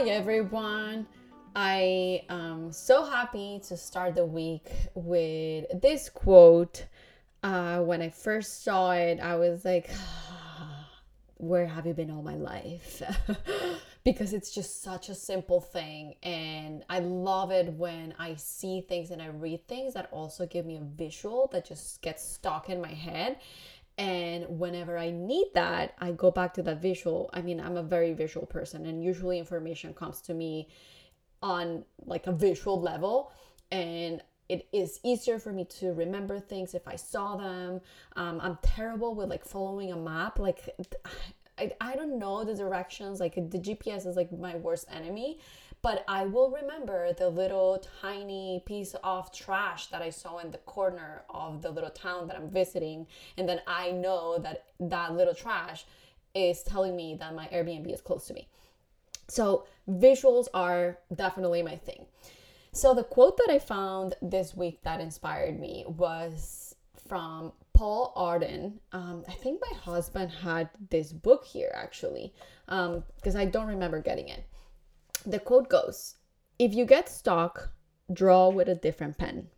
Hi everyone. I am so happy to start the week with this quote. Uh, when I first saw it, I was like, Where have you been all my life? because it's just such a simple thing. And I love it when I see things and I read things that also give me a visual that just gets stuck in my head. And whenever I need that, I go back to that visual. I mean, I'm a very visual person, and usually information comes to me on like a visual level. And it is easier for me to remember things if I saw them. Um, I'm terrible with like following a map. Like, I, I don't know the directions. Like, the GPS is like my worst enemy but I will remember the little tiny piece of trash that I saw in the corner of the little town that I'm visiting. And then I know that that little trash is telling me that my Airbnb is close to me. So visuals are definitely my thing. So the quote that I found this week that inspired me was from Paul Arden. Um, I think my husband had this book here actually, because um, I don't remember getting it the quote goes If you get stuck, draw with a different pen.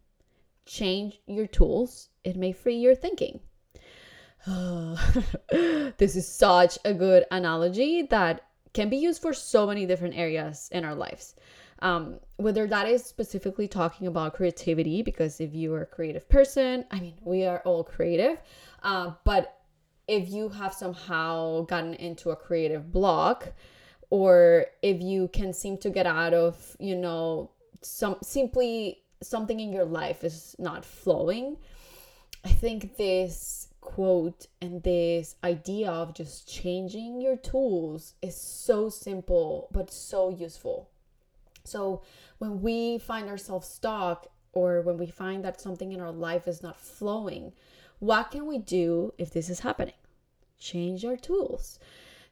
Change your tools, it may free your thinking. this is such a good analogy that can be used for so many different areas in our lives. Um, whether that is specifically talking about creativity, because if you are a creative person, I mean, we are all creative, uh, but if you have somehow gotten into a creative block, or if you can seem to get out of you know some simply something in your life is not flowing i think this quote and this idea of just changing your tools is so simple but so useful. So when we find ourselves stuck or when we find that something in our life is not flowing what can we do if this is happening? Change our tools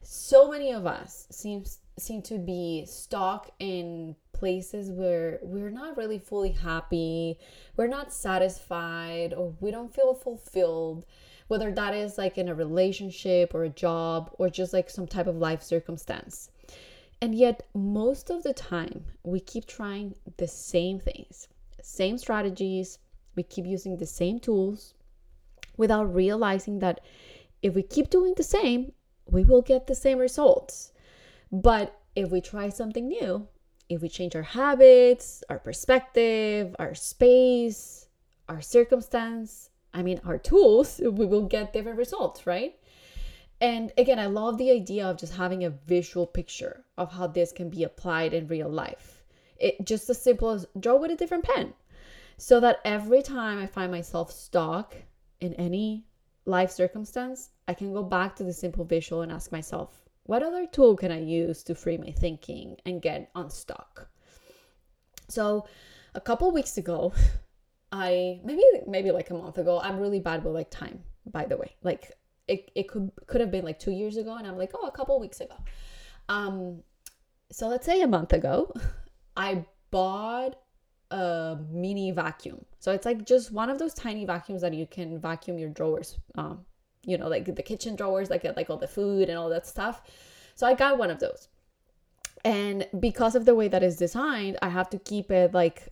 so many of us seems seem to be stuck in places where we're not really fully happy, we're not satisfied, or we don't feel fulfilled, whether that is like in a relationship or a job or just like some type of life circumstance. And yet, most of the time, we keep trying the same things, same strategies, we keep using the same tools without realizing that if we keep doing the same, we will get the same results. But if we try something new, if we change our habits, our perspective, our space, our circumstance, I mean, our tools, we will get different results, right? And again, I love the idea of just having a visual picture of how this can be applied in real life. It just as simple as draw with a different pen. So that every time I find myself stuck in any life circumstance, I can go back to the simple visual and ask myself, what other tool can I use to free my thinking and get unstuck? So, a couple weeks ago, I maybe maybe like a month ago, I'm really bad with like time, by the way. Like it, it could could have been like two years ago, and I'm like, oh, a couple weeks ago. Um, so let's say a month ago, I bought a mini vacuum. So it's like just one of those tiny vacuums that you can vacuum your drawers um, you know, like the kitchen drawers, like like all the food and all that stuff. So I got one of those. And because of the way that is designed, I have to keep it like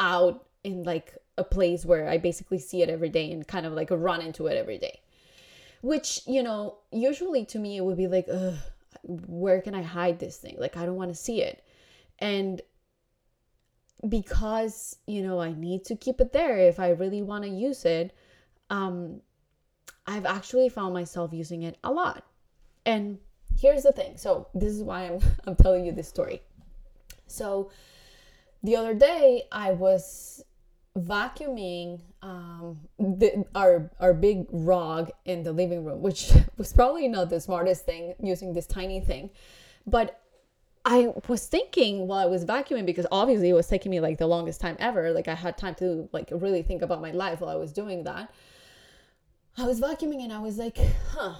out in like a place where I basically see it every day and kind of like run into it every day. Which, you know, usually to me it would be like, where can I hide this thing? Like I don't want to see it. And because, you know, I need to keep it there if I really want to use it, um, I've actually found myself using it a lot. And here's the thing. So, this is why I'm, I'm telling you this story. So, the other day, I was vacuuming um, the, our our big rug in the living room, which was probably not the smartest thing using this tiny thing, but I was thinking while I was vacuuming because obviously it was taking me like the longest time ever. Like I had time to like really think about my life while I was doing that. I was vacuuming and I was like, huh,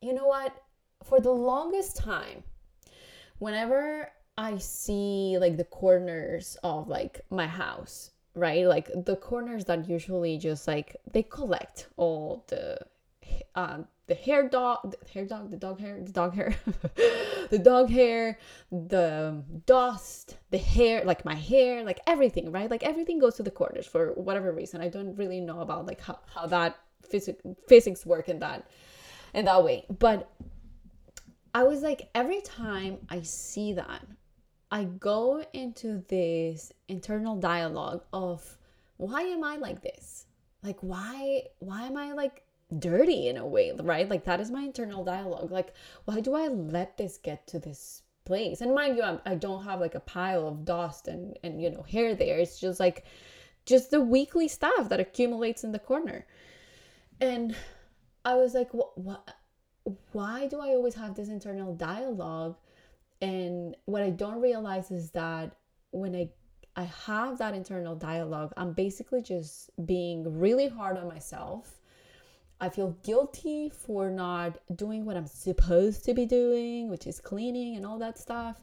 you know what? For the longest time, whenever I see like the corners of like my house, right? Like the corners that usually just like they collect all the um, the hair dog, the hair dog, the dog hair, the dog hair, the dog hair, the dust, the hair, like my hair, like everything, right? Like everything goes to the corners for whatever reason. I don't really know about like how, how that physics physics work in that in that way. But I was like, every time I see that, I go into this internal dialogue of why am I like this? Like why why am I like dirty in a way, right? Like that is my internal dialogue. Like why do I let this get to this place? And mind you, I'm, I do not have like a pile of dust and and you know hair there. It's just like just the weekly stuff that accumulates in the corner. And I was like, what, what why do I always have this internal dialogue? And what I don't realize is that when I I have that internal dialogue, I'm basically just being really hard on myself. I feel guilty for not doing what I'm supposed to be doing, which is cleaning and all that stuff.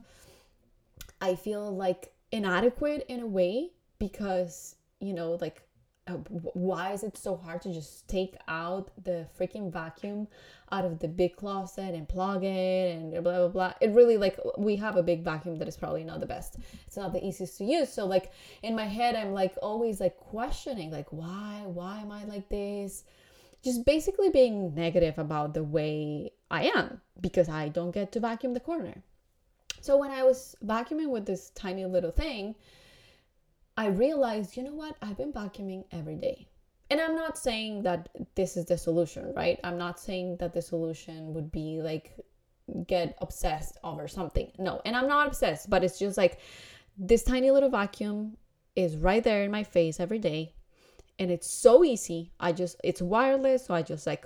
I feel like inadequate in a way because, you know, like uh, why is it so hard to just take out the freaking vacuum out of the big closet and plug it and blah blah blah? It really like we have a big vacuum that is probably not the best. It's not the easiest to use. So like in my head i'm like always like questioning like why why am i like this just basically being negative about the way i am because i don't get to vacuum the corner so when i was vacuuming with this tiny little thing I realized, you know what? I've been vacuuming every day. And I'm not saying that this is the solution, right? I'm not saying that the solution would be like get obsessed over something. No, and I'm not obsessed, but it's just like this tiny little vacuum is right there in my face every day. And it's so easy. I just, it's wireless. So I just like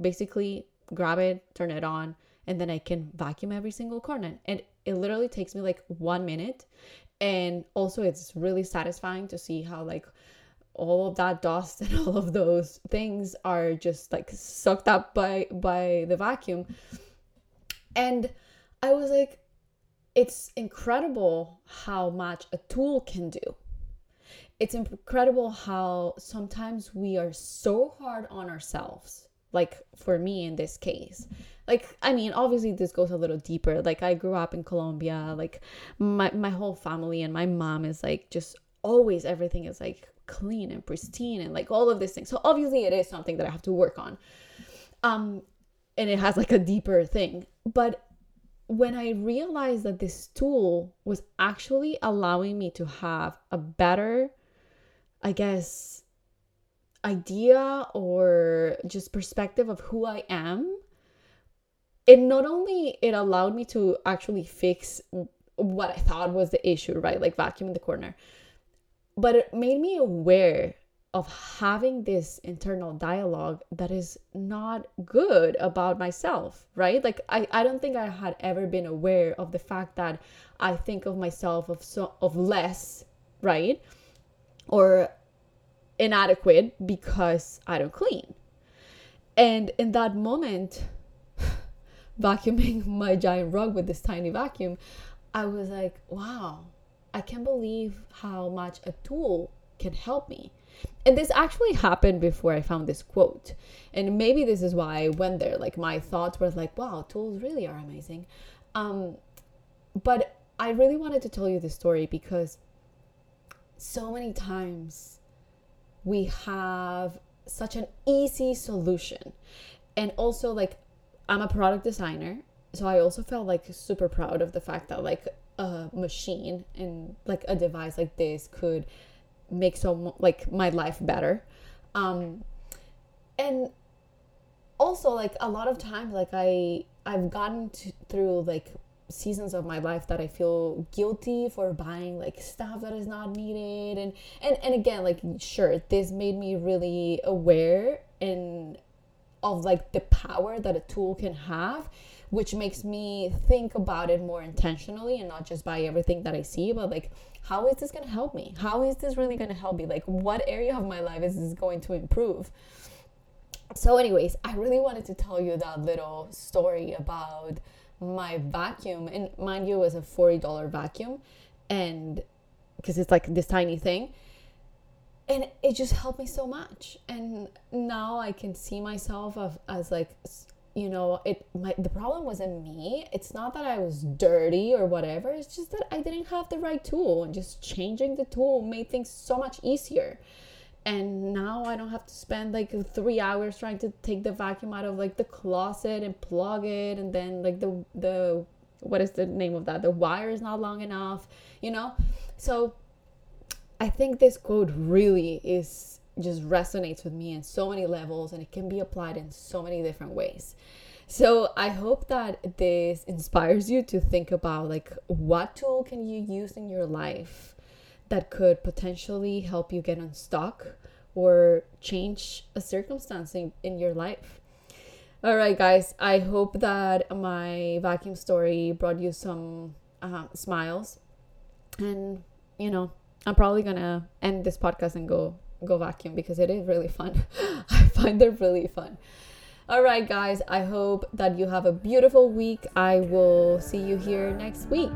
basically grab it, turn it on, and then I can vacuum every single corner. And it literally takes me like one minute and also it's really satisfying to see how like all of that dust and all of those things are just like sucked up by by the vacuum and i was like it's incredible how much a tool can do it's incredible how sometimes we are so hard on ourselves like for me in this case. Like i mean obviously this goes a little deeper. Like i grew up in colombia like my, my whole family and my mom is like just always everything is like clean and pristine and like all of these things. So obviously it is something that i have to work on um and it has like a deeper thing. But when i realized that this tool was actually allowing me to have a better i guess idea or just perspective of who i am it not only it allowed me to actually fix what I thought was the issue, right? Like vacuuming the corner. But it made me aware of having this internal dialogue that is not good about myself, right? Like I, I don't think I had ever been aware of the fact that I think of myself of so of less, right? Or inadequate because I don't clean. And in that moment, vacuuming my giant rug with this tiny vacuum, I was like, wow, I can't believe how much a tool can help me. And this actually happened before I found this quote. And maybe this is why I went there. Like my thoughts were like, wow, tools really are amazing. Um, but I really wanted to tell you this story because so many times we have such an easy solution. And also, like, I'm a product designer, so I also felt like super proud of the fact that like a machine and like a device like this could make so like my life better. Um and also like a lot of times like I I've gotten to, through like seasons of my life that I feel guilty for buying like stuff that is not needed and and and again like sure this made me really aware and of like the power that a tool can have which makes me think about it more intentionally and not just buy everything that I see, but like, how is this going to help me? How is this really going to help me? Like, what area of my life is this going to improve? So, anyways, I really wanted to tell you that little story about my vacuum. And mind you, it was a $40 vacuum. And because it's like this tiny thing. and it just helped me so much and now i can see myself of, as like you know it my the problem wasn't me it's not that i was dirty or whatever it's just that i didn't have the right tool and just changing the tool made things so much easier and now i don't have to spend like three hours trying to take the vacuum out of like the closet and plug it. And then like the the what is the name of that? The wire is not long enough you know? So i think this quote really is just resonates with me in so many levels and it can be applied in so many different ways. So i hope that this inspires you to think about like what tool can you use in your life that could potentially help you get unstuck or change a circumstance in, in your life. All right, guys, I hope that my vacuum story brought you some uh, smiles. And, you know, I'm probably gonna end this podcast and go go vacuum because it is really fun. I find it really fun. All right, guys, I hope that you have a beautiful week. I will see you here next week.